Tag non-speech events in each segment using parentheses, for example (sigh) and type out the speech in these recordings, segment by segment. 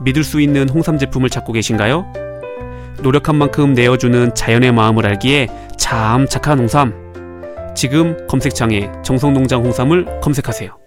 믿을 수 있는 홍삼 제품을 찾고 계신가요? 노력한 만큼 내어주는 자연의 마음을 알기에 참 착한 홍삼. 지금 검색창에 정성농장 홍삼을 검색하세요.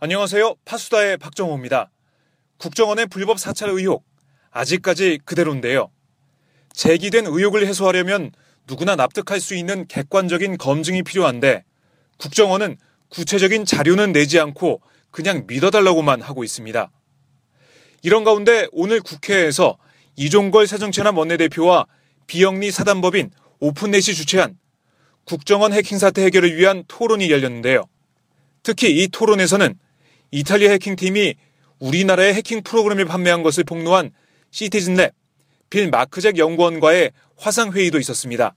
안녕하세요. 파수다의 박정호입니다. 국정원의 불법 사찰 의혹 아직까지 그대로인데요. 제기된 의혹을 해소하려면 누구나 납득할 수 있는 객관적인 검증이 필요한데 국정원은 구체적인 자료는 내지 않고 그냥 믿어달라고만 하고 있습니다. 이런 가운데 오늘 국회에서 이종걸 새정치연합 원내대표와 비영리 사단법인 오픈넷이 주최한 국정원 해킹 사태 해결을 위한 토론이 열렸는데요. 특히 이 토론에서는 이탈리아 해킹팀이 우리나라의 해킹 프로그램을 판매한 것을 폭로한 시티즌랩 빌 마크잭 연구원과의 화상회의도 있었습니다.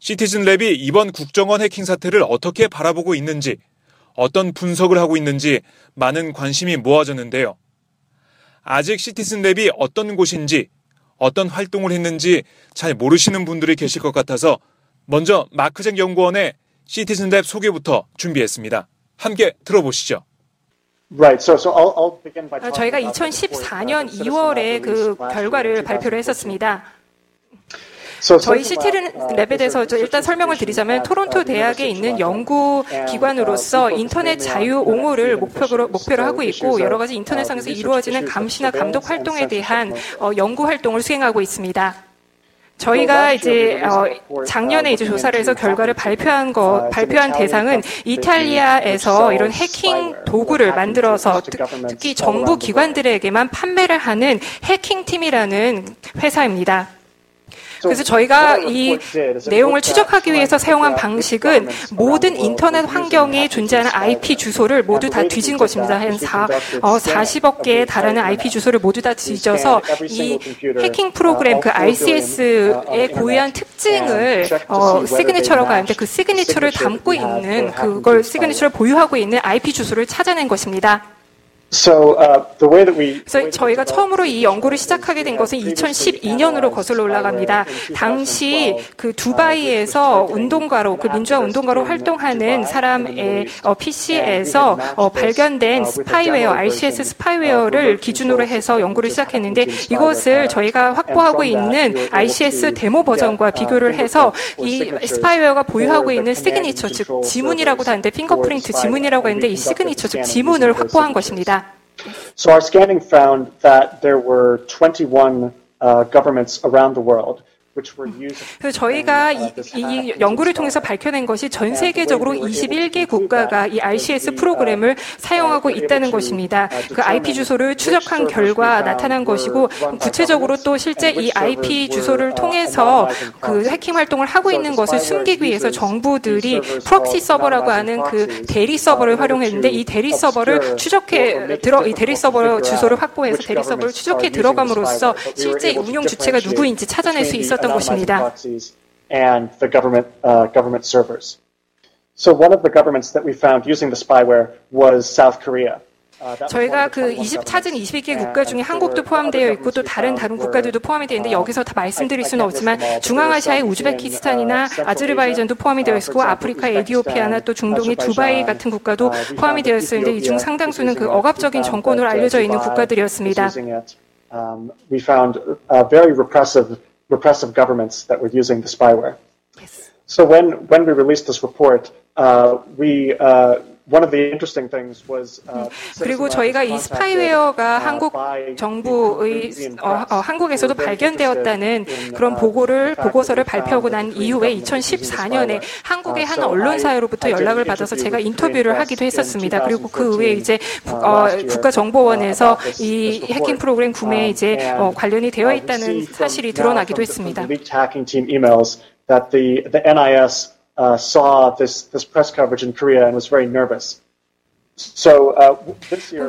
시티즌랩이 이번 국정원 해킹 사태를 어떻게 바라보고 있는지, 어떤 분석을 하고 있는지 많은 관심이 모아졌는데요. 아직 시티즌랩이 어떤 곳인지, 어떤 활동을 했는지 잘 모르시는 분들이 계실 것 같아서 먼저 마크잭 연구원의 시티즌랩 소개부터 준비했습니다. 함께 들어보시죠. 어, 저희가 2014년 2월에 그 결과를 발표를 했었습니다. 저희 시티는 랩에 대해서 일단 설명을 드리자면 토론토 대학에 있는 연구 기관으로서 인터넷 자유 옹호를 목표로 목표로 하고 있고 여러 가지 인터넷상에서 이루어지는 감시나 감독 활동에 대한 어, 연구 활동을 수행하고 있습니다. 저희가 이제 어, 작년에 이제 조사를 해서 결과를 발표한 거 발표한 대상은 이탈리아에서 이런 해킹 도구를 만들어서 특히 정부 기관들에게만 판매를 하는 해킹 팀이라는 회사입니다. 그래서 저희가 이 내용을 추적하기 위해서 사용한 방식은 모든 인터넷 환경에 존재하는 IP 주소를 모두 다 뒤진 것입니다. 한 4, 어, 40억 개에 달하는 IP 주소를 모두 다 뒤져서 이 해킹 프로그램 그 RCS의 고유한 특징을 어, signature라고 하는데 그 signature를 담고 있는 그걸 signature를 보유하고 있는 IP 주소를 찾아낸 것입니다. 그래서 저희가 처음으로 이 연구를 시작하게 된 것은 2012년으로 거슬러 올라갑니다. 당시 그 두바이에서 운동가로 그 민주화 운동가로 활동하는 사람의 어, PC에서 어, 발견된 스파이웨어, RCS 스파이웨어를 기준으로 해서 연구를 시작했는데 이것을 저희가 확보하고 있는 RCS 데모 버전과 비교를 해서 이 스파이웨어가 보유하고 있는 시그니처 즉 지문이라고 하는데 fingerprint 지문이라고 했는데 이 시그니처 즉 지문을 확보한 것입니다. So our scanning found that there were 21 uh, governments around the world (laughs) 그래서 저희가 이, 이, 연구를 통해서 밝혀낸 것이 전 세계적으로 21개 국가가 이 RCS 프로그램을 사용하고 있다는 것입니다. 그 IP 주소를 추적한 결과 나타난 것이고 구체적으로 또 실제 이 IP 주소를 통해서 그 해킹 활동을 하고 있는 것을 숨기기 위해서 정부들이 프록시 서버라고 하는 그 대리 서버를 활용했는데 이 대리 서버를 추적해 들어 이 대리 서버 주소를 확보해서 대리 서버를 추적해 들어감으로써 실제 운영 주체가 누구인지 찾아낼 수 있었던 있었던 것입니다. And the government uh, government servers. So one of the governments that we found using the spyware was South Korea. 저희가 그 20, 찾은 21개 국가 중에 한국도 포함되어 있고 또 다른 다른 국가들도 포함이 되어 있는데 여기서 다 말씀드릴 수는 없지만 중앙아시아의 우즈베키스탄이나 아제르바이잔도 포함이 되어 있고 아프리카 에디오피아나 또 중동의 두바이 같은 국가도 포함이 되어 있었는데 이 중 상당수는 그 억압적인 정권으로 알려져 있는 국가들이었습니다. We found very repressive repressive governments that were using the spyware. Yes. So when, when we released this report, uh, we uh, 그리고 저희가 이 스파이웨어가 한국 정부의 어, 어, 한국에서도 발견되었다는 그런 보고를 보고서를 발표하고 난 이후에 2014년에 한국의 한 언론사로부터 연락을 받아서 제가 인터뷰를 하기도 했었습니다. 그리고 그 후에 이제 어, 국가정보원에서 이 해킹 프로그램 구매에 이제 어, 관련이 되어 있다는 사실이 드러나기도 했습니다. Uh, saw this, this press coverage in Korea and was very nervous. Uh,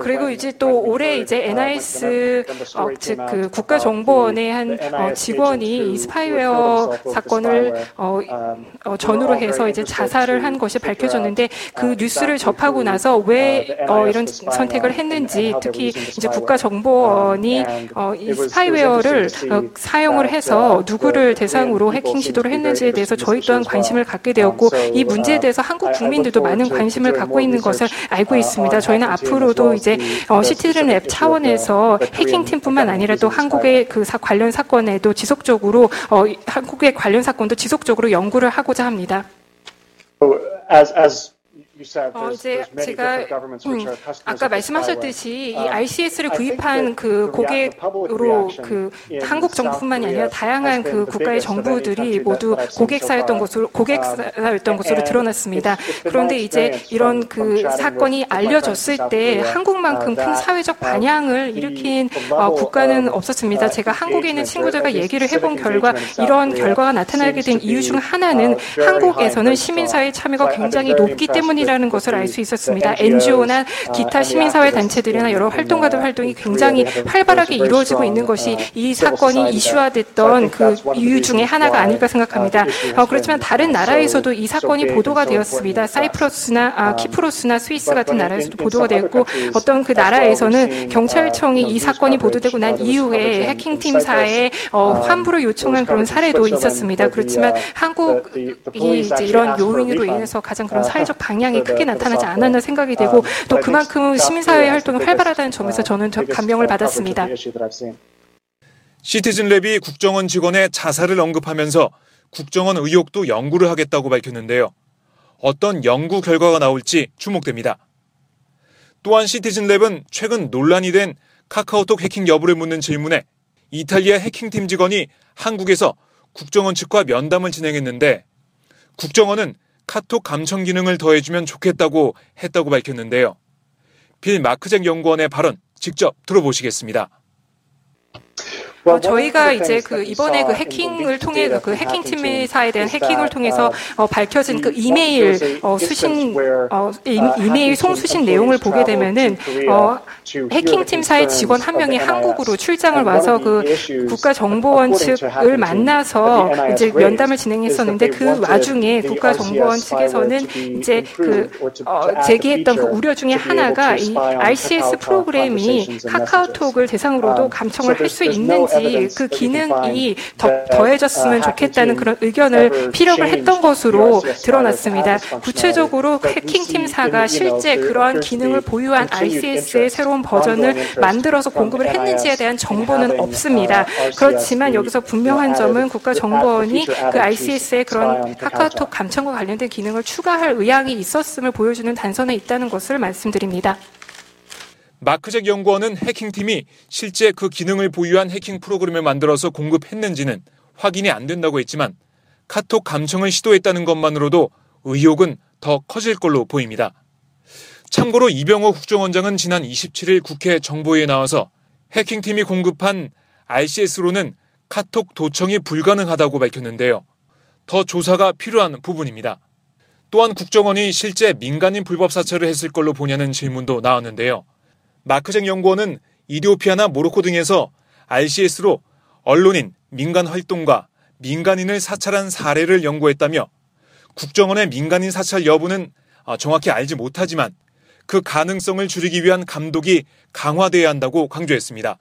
그리고 이제 또 올해 이제 NIS 어, 즉 그 국가정보원의 한 어, 직원이 이 스파이웨어 사건을 어, 어, 전후로 해서 이제 자살을 한 것이 밝혀졌는데 그 뉴스를 접하고 나서 왜 어, 이런 선택을 했는지 특히 이제 국가정보원이 어, 이 스파이웨어를 어, 사용을 해서 누구를 대상으로 해킹 시도를 했는지에 대해서 저희 또한 관심을 갖게 되었고 이 문제에 대해서 한국 국민들도 많은 관심을 갖고 있는 것을 알고 하고 있습니다. 저희는 앞으로도 이제 어, 시티즌 앱 차원에서 해킹팀뿐만 아니라 또 한국의 그 사, 관련 사건에도 지속적으로 어, 한국의 관련 사건도 지속적으로 연구를 하고자 합니다. As, as 어, 이제 제가 음, 아까 말씀하셨듯이 이 RCS를 구입한 그 고객으로 그 한국 정부뿐만이 아니라 다양한 그 국가의 정부들이 모두 고객사였던 것으로 고객사였던 것으로 드러났습니다. 그런데 이제 이런 그 사건이 알려졌을 때 한국만큼 큰 사회적 반향을 일으킨 어, 국가는 없었습니다. 제가 한국에 있는 친구들과 얘기를 해본 결과 이런 결과가 나타나게 된 이유 중 하나는 한국에서는 시민사회 참여가 굉장히 높기 때문이 이라는 것을 알 수 있었습니다. NGO나 기타 시민사회 단체들이나 여러 활동가들 활동이 굉장히 활발하게 이루어지고 있는 것이 이 사건이 이슈화됐던 그 이유 중에 하나가 아닐까 생각합니다. 어, 그렇지만 다른 나라에서도 이 사건이 보도가 되었습니다. 사이프러스나 아, 키프로스나 스위스 같은 나라에서도 보도가 되었고 어떤 그 나라에서는 경찰청이 이 사건이 보도되고 난 이후에 해킹팀사에 어, 환불을 요청한 그런 사례도 있었습니다. 그렇지만 한국이 이제 이런 요인으로 인해서 가장 그런 사회적 방향이 영향이 크게 나타나지 않았나 생각이 되고 또 그만큼 시민사회 활동이 활발하다는 점에서 저는 감명을 받았습니다. 시티즌랩이 국정원 직원의 자살을 언급하면서 국정원 의혹도 연구를 하겠다고 밝혔는데요. 어떤 연구 결과가 나올지 주목됩니다. 또한 시티즌랩은 최근 논란이 된 카카오톡 해킹 여부를 묻는 질문에 이탈리아 해킹팀 직원이 한국에서 국정원 측과 면담을 진행했는데 국정원은 카톡 감청 기능을 더해주면 좋겠다고 했다고 밝혔는데요. 빌 마크잭 연구원의 발언 직접 들어보시겠습니다. 어, 저희가 이제 그 이번에 그 해킹을 통해 그 해킹 팀사에 대한 해킹을 통해서 어, 밝혀진 그 이메일 어, 수신 어, 이메일 송수신 내용을 보게 되면은 어, 해킹 팀사의 직원 한 명이 한국으로 출장을 와서 그 국가정보원 측을 만나서 이제 면담을 진행했었는데 그 와중에 국가정보원 측에서는 이제 그 어, 제기했던 그 우려 중에 하나가 이 RCS 프로그램이 카카오톡을 대상으로도 감청을 할 수 있는지 그 기능이 더, 더해졌으면 좋겠다는 그런 의견을 피력을 했던 것으로 드러났습니다. 구체적으로 해킹팀사가 실제 그러한 기능을 보유한 RCS의 새로운 버전을 만들어서 공급을 했는지에 대한 정보는 없습니다. 그렇지만 여기서 분명한 점은 국가정보원이 그 RCS의 그런 카카오톡 감청과 관련된 기능을 추가할 의향이 있었음을 보여주는 단서는 있다는 것을 말씀드립니다. 마크잭 연구원은 해킹팀이 실제 그 기능을 보유한 해킹 프로그램을 만들어서 공급했는지는 확인이 안 된다고 했지만 카톡 감청을 시도했다는 것만으로도 의혹은 더 커질 걸로 보입니다. 참고로 이병호 국정원장은 지난 27일 국회 정보위에 나와서 해킹팀이 공급한 RCS로는 카톡 도청이 불가능하다고 밝혔는데요. 더 조사가 필요한 부분입니다. 또한 국정원이 실제 민간인 불법 사찰을 했을 걸로 보냐는 질문도 나왔는데요. 마크쟁 연구원은 이디오피아나 모로코 등에서 RCS로 언론인, 민간 활동가, 민간인을 사찰한 사례를 연구했다며 국정원의 민간인 사찰 여부는 아, 정확히 알지 못하지만 그 가능성을 줄이기 위한 감독이 강화돼야 한다고 강조했습니다.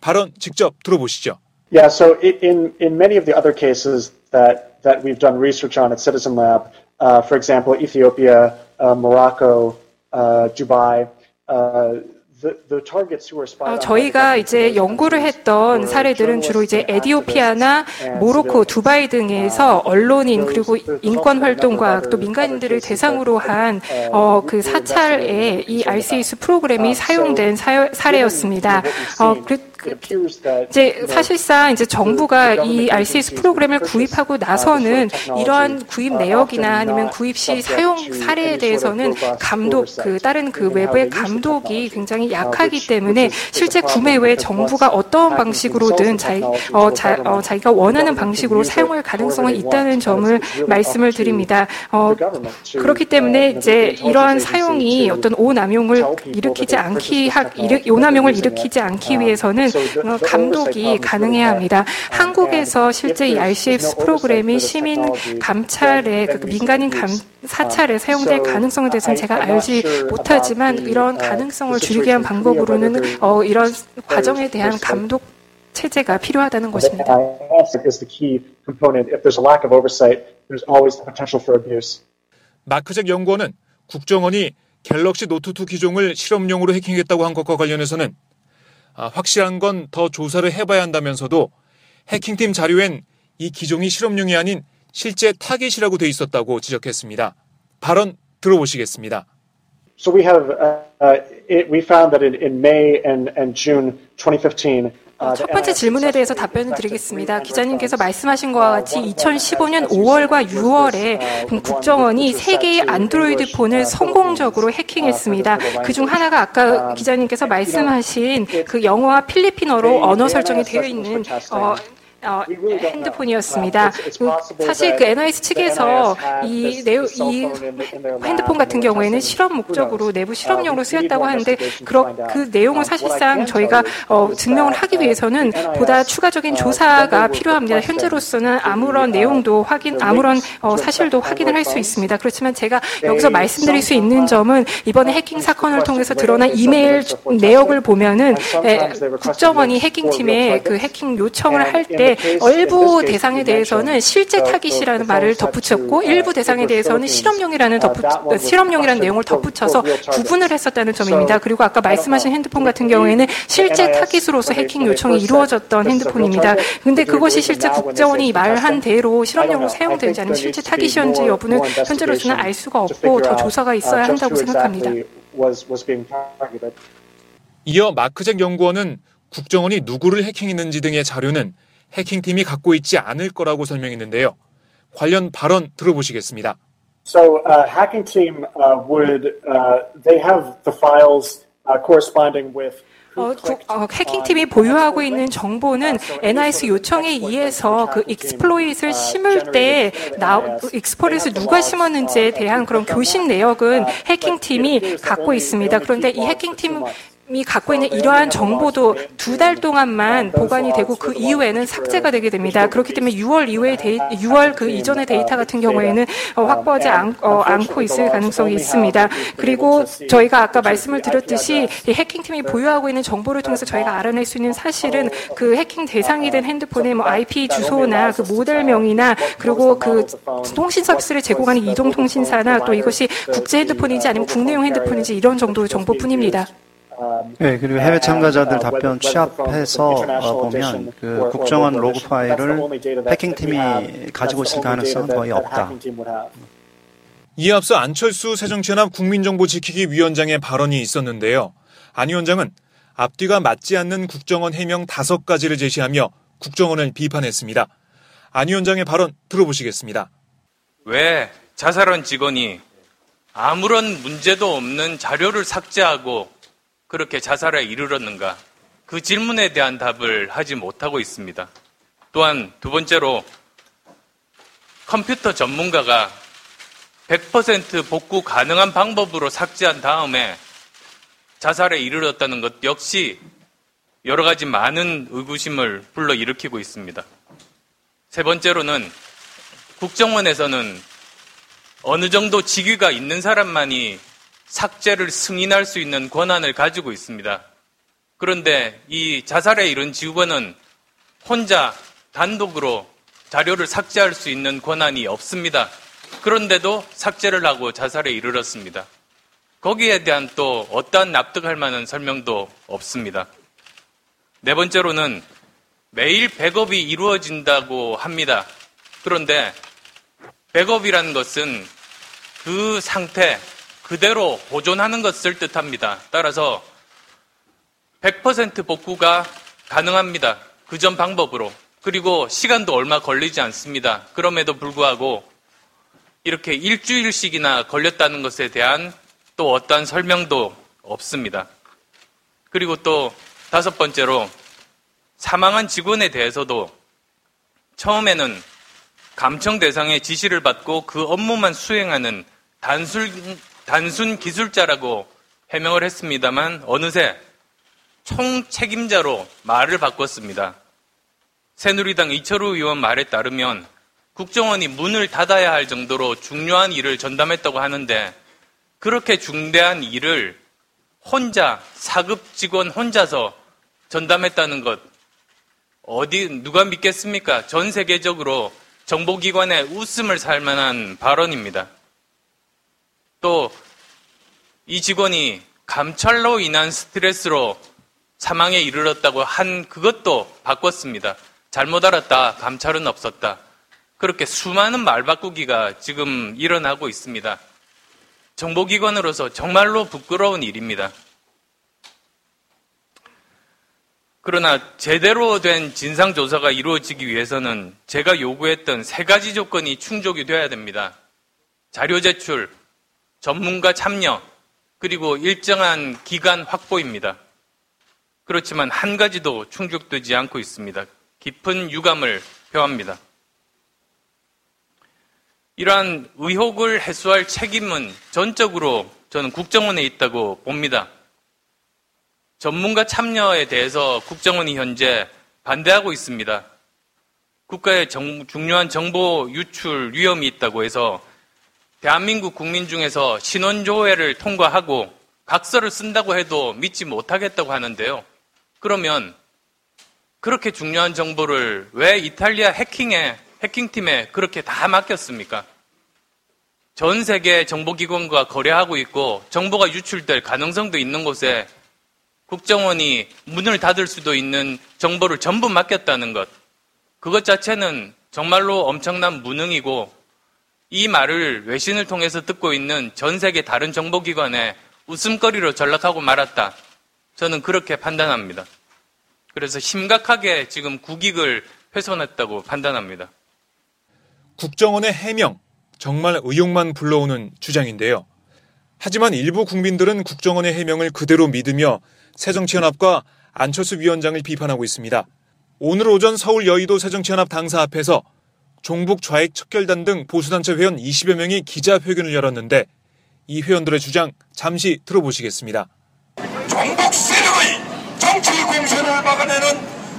발언 직접 들어보시죠. Yeah, so in in many of the other cases that that we've done research on at Citizen Lab, uh, for example, Ethiopia, uh, Morocco, uh, Dubai. 어, 저희가 이제 연구를 했던 사례들은 주로 이제 에디오피아나 모로코, 두바이 등에서 언론인 그리고 인권 활동가 또 민간인들을 대상으로 한 어, 그 사찰에 이 RCS 프로그램이 사용된 사례였습니다. 어, 그, 그, 이제 사실상 이제 정부가 이 RCS 프로그램을 구입하고 나서는 이러한 구입 내역이나 아니면 구입 시 사용 사례에 대해서는 감독 그 다른 그 외부의 감독이 굉장히 약하기 때문에 실제 구매 후에 정부가 어떠한 방식으로든 자기 어, 자, 어, 자기가 원하는 방식으로 사용할 가능성은 있다는 점을 말씀을 드립니다. 어, 그렇기 때문에 이제 이러한 사용이 어떤 오남용을 일으키지 않기 하, 오남용을 일으키지 않기 위해서는 어, 감독이 가능해야 합니다. 한국에서 실제 이 RCS 프로그램이 시민 감찰에 그 민간인 감, 사찰에 사용될 가능성에 대해서는 제가 알지 못하지만 이런 가능성을 줄이기 위한 방법으로는 어, 이런 과정에 대한 감독 체제가 필요하다는 것입니다. 마크잭 연구원은 국정원이 갤럭시 노트2 기종을 실험용으로 해킹했다고 한 것과 관련해서는 아, 확실한 건 더 조사를 해봐야 한다면서도 해킹팀 자료엔 이 기종이 실험용이 아닌 실제 타깃이라고 돼 있었다고 지적했습니다. 발언 들어보시겠습니다. So we have uh, it, we found that in, in May and, and June 2015 첫 번째 질문에 대해서 답변을 드리겠습니다. 기자님께서 말씀하신 것과 같이 2015년 5월과 6월에 국정원이 세 개의 안드로이드 폰을 성공적으로 해킹했습니다. 그중 하나가 아까 기자님께서 말씀하신 그 영어와 필리핀어로 언어 설정이 되어 있는 어, 어, 핸드폰이었습니다. 그 사실 그 NIS 측에서 이, 이 핸드폰 같은 경우에는 실험 목적으로 내부 실험용으로 쓰였다고 하는데 그러, 그 내용을 사실상 저희가 어, 증명을 하기 위해서는 보다 추가적인 조사가 필요합니다. 현재로서는 아무런 내용도 확인, 아무런 어, 사실도 확인을 할 수 있습니다. 그렇지만 제가 여기서 말씀드릴 수 있는 점은 이번에 해킹 사건을 통해서 드러난 이메일 내역을 보면은 에, 국정원이 해킹팀에 그 해킹 요청을 할때 일부 대상에 대해서는 실제 타깃이라는 말을 덧붙였고 일부 대상에 대해서는 실험용이라는 덧붙 실험용이라는 내용을 덧붙여서 구분을 했었다는 점입니다. 그리고 아까 말씀하신 핸드폰 같은 경우에는 실제 타깃으로서 해킹 요청이 이루어졌던 핸드폰입니다. 근데 그것이 실제 국정원이 말한 대로 실험용으로 사용되는지 아니면 실제 타깃이었는지 여부는 현재로서는 알 수가 없고 더 조사가 있어야 한다고 생각합니다. 이어 마크잭 연구원은 국정원이 누구를 해킹했는지 등의 자료는 해킹팀이 갖고 있지 않을 거라고 설명했는데요. 관련 발언 들어보시겠습니다. So, uh, hacking team uh, would uh, they have the files uh, corresponding with 어, 어, 해킹팀이 보유하고 있는 정보는 NIS 요청에 의해서 그 exploit을 심을 때 나, exploit을 누가 심었는지에 대한 그런 교신 내역은 해킹팀이 갖고 있습니다. 그런데 이 해킹팀 이 갖고 있는 이러한 정보도 두 달 동안만 보관이 되고 그 이후에는 삭제가 되게 됩니다. 그렇기 때문에 6월 이후에 데이, 6월 그 이전의 데이터 같은 경우에는 어, 확보하지 않, 어, 않고 있을 가능성이 있습니다. 그리고 저희가 아까 말씀을 드렸듯이 해킹팀이 보유하고 있는 정보를 통해서 저희가 알아낼 수 있는 사실은 그 해킹 대상이 된 핸드폰의 뭐 IP 주소나 그 모델명이나 그리고 그 통신 서비스를 제공하는 이동통신사나 또 이것이 국제 핸드폰인지 아니면 국내용 핸드폰인지 이런 정도의 정보뿐입니다. 네, 그리고 해외 참가자들 답변 취합해서 어, 보면 그 국정원 로그 파일을 해킹팀이 가지고 있을 가능성은 거의 없다. 이에 앞서 안철수 새정치연합 국민정보지키기 위원장의 발언이 있었는데요. 안 위원장은 앞뒤가 맞지 않는 국정원 해명 다섯 가지를 제시하며 국정원을 비판했습니다. 안 위원장의 발언 들어보시겠습니다. 왜 자살한 직원이 아무런 문제도 없는 자료를 삭제하고 그렇게 자살에 이르렀는가? 그 질문에 대한 답을 하지 못하고 있습니다. 또한 두 번째로 컴퓨터 전문가가 100% 복구 가능한 방법으로 삭제한 다음에 자살에 이르렀다는 것 역시 여러 가지 많은 의구심을 불러일으키고 있습니다. 세 번째로는 국정원에서는 어느 정도 직위가 있는 사람만이 삭제를 승인할 수 있는 권한을 가지고 있습니다. 그런데 이 자살에 이른 지휘관은 혼자 단독으로 자료를 삭제할 수 있는 권한이 없습니다. 그런데도 삭제를 하고 자살에 이르렀습니다. 거기에 대한 또 어떠한 납득할 만한 설명도 없습니다. 네 번째로는 매일 백업이 이루어진다고 합니다. 그런데 백업이라는 것은 그 상태, 그대로 보존하는 것을 뜻합니다. 따라서 100% 복구가 가능합니다. 그전 방법으로. 그리고 시간도 얼마 걸리지 않습니다. 그럼에도 불구하고 이렇게 일주일씩이나 걸렸다는 것에 대한 또 어떠한 설명도 없습니다. 그리고 또 다섯 번째로 사망한 직원에 대해서도 처음에는 감청 대상의 지시를 받고 그 업무만 수행하는 단순, 단순 기술자라고 해명을 했습니다만 어느새 총책임자로 말을 바꿨습니다. 새누리당 이철우 의원 말에 따르면 국정원이 문을 닫아야 할 정도로 중요한 일을 전담했다고 하는데 그렇게 중대한 일을 혼자 사급 직원 혼자서 전담했다는 것 어디 누가 믿겠습니까? 전 세계적으로 정보기관의 웃음을 살 만한 발언입니다. 또 이 직원이 감찰로 인한 스트레스로 사망에 이르렀다고 한 그것도 바꿨습니다. 잘못 알았다. 감찰은 없었다. 그렇게 수많은 말 바꾸기가 지금 일어나고 있습니다. 정보기관으로서 정말로 부끄러운 일입니다. 그러나 제대로 된 진상조사가 이루어지기 위해서는 제가 요구했던 세 가지 조건이 충족이 되어야 됩니다. 자료 제출, 전문가 참여, 그리고 일정한 기간 확보입니다. 그렇지만 한 가지도 충족되지 않고 있습니다. 깊은 유감을 표합니다. 이러한 의혹을 해소할 책임은 전적으로 저는 국정원에 있다고 봅니다. 전문가 참여에 대해서 국정원이 현재 반대하고 있습니다. 국가의 정, 중요한 정보 유출 위험이 있다고 해서 대한민국 국민 중에서 신원조회를 통과하고 각서를 쓴다고 해도 믿지 못하겠다고 하는데요. 그러면 그렇게 중요한 정보를 왜 이탈리아 해킹에, 해킹팀에 그렇게 다 맡겼습니까? 전 세계 정보기관과 거래하고 있고 정보가 유출될 가능성도 있는 곳에 국정원이 문을 닫을 수도 있는 정보를 전부 맡겼다는 것. 그것 자체는 정말로 엄청난 무능이고 이 말을 외신을 통해서 듣고 있는 전 세계 다른 정보기관에 웃음거리로 전락하고 말았다. 저는 그렇게 판단합니다. 그래서 심각하게 지금 국익을 훼손했다고 판단합니다. 국정원의 해명, 정말 의혹만 불러오는 주장인데요. 하지만 일부 국민들은 국정원의 해명을 그대로 믿으며 새정치연합과 안철수 위원장을 비판하고 있습니다. 오늘 오전 서울 여의도 새정치연합 당사 앞에서 종북 좌익 척결단 등 보수단체 회원 20여 명이 기자회견을 열었는데 이 회원들의 주장 잠시 들어보시겠습니다. 종북 세력의 정치 공세를 막아내는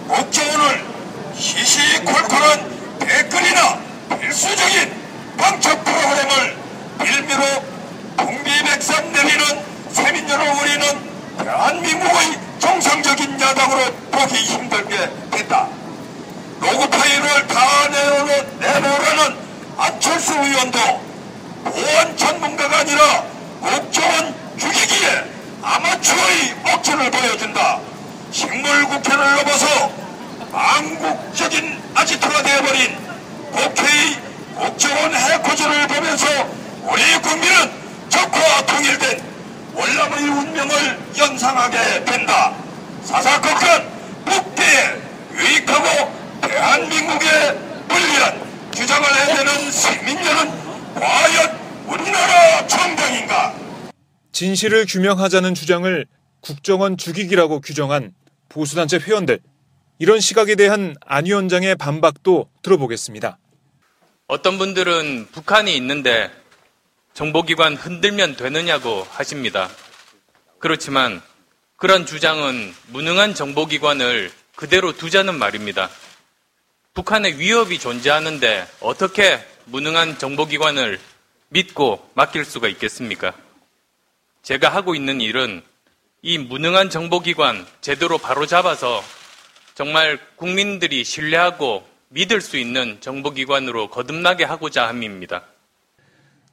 국정원을 시시콜콜한 댓글이나 필수적인 방첩 프로그램을 빌미로 동비백산 내리는 세민여로 우리는 대한민국의 정상적인 야당으로 보기 힘들게 됐다. 로그 파일을 다 내놓는, 내놓으라는 안철수 의원도 보안 전문가가 아니라 국정원 죽이기에 아마추어의 억지를 보여준다. 식물국회를 넘어서 망국적인 아지트가 되어버린 국회의 국정원 해코지를 보면서 우리 국민은 적과 통일된 월남의 운명을 연상하게 된다. 사사건건 북대에 유익하고 대한민국에 불리한 주장을 해대는 시민들은 과연 우리나라 정당인가? 진실을 규명하자는 주장을 국정원 죽이기라고 규정한 보수단체 회원들. 이런 시각에 대한 안 위원장의 반박도 들어보겠습니다. 어떤 분들은 북한이 있는데 정보기관 흔들면 되느냐고 하십니다. 그렇지만 그런 주장은 무능한 정보기관을 그대로 두자는 말입니다. 북한의 위협이 존재하는데 어떻게 무능한 정보기관을 믿고 맡길 수가 있겠습니까? 제가 하고 있는 일은 이 무능한 정보기관 제대로 바로잡아서 정말 국민들이 신뢰하고 믿을 수 있는 정보기관으로 거듭나게 하고자 함입니다.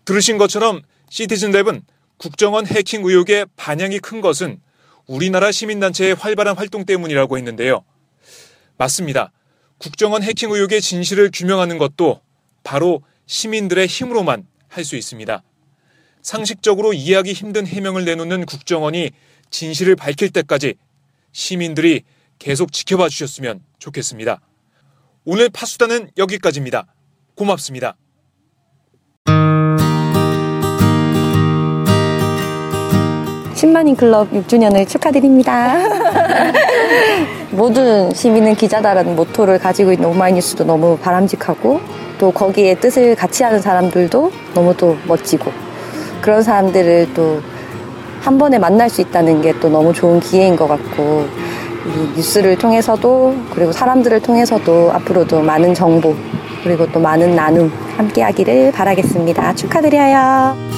들으신 것처럼 시티즌랩은 국정원 해킹 의혹의 반향이 큰 것은 우리나라 시민단체의 활발한 활동 때문이라고 했는데요. 맞습니다. 국정원 해킹 의혹의 진실을 규명하는 것도 바로 시민들의 힘으로만 할 수 있습니다. 상식적으로 이해하기 힘든 해명을 내놓는 국정원이 진실을 밝힐 때까지 시민들이 계속 지켜봐 주셨으면 좋겠습니다. 오늘 파수단은 여기까지입니다. 고맙습니다. 신만인 클럽 6주년을 축하드립니다. (laughs) 모든 시민은 기자다라는 모토를 가지고 있는 오마이뉴스도 너무 바람직하고 또 거기에 뜻을 같이 하는 사람들도 너무 또 멋지고 그런 사람들을 또 한 번에 만날 수 있다는 게 또 너무 좋은 기회인 것 같고 뉴스를 통해서도 그리고 사람들을 통해서도 앞으로도 많은 정보 그리고 또 많은 나눔 함께 하기를 바라겠습니다. 축하드려요.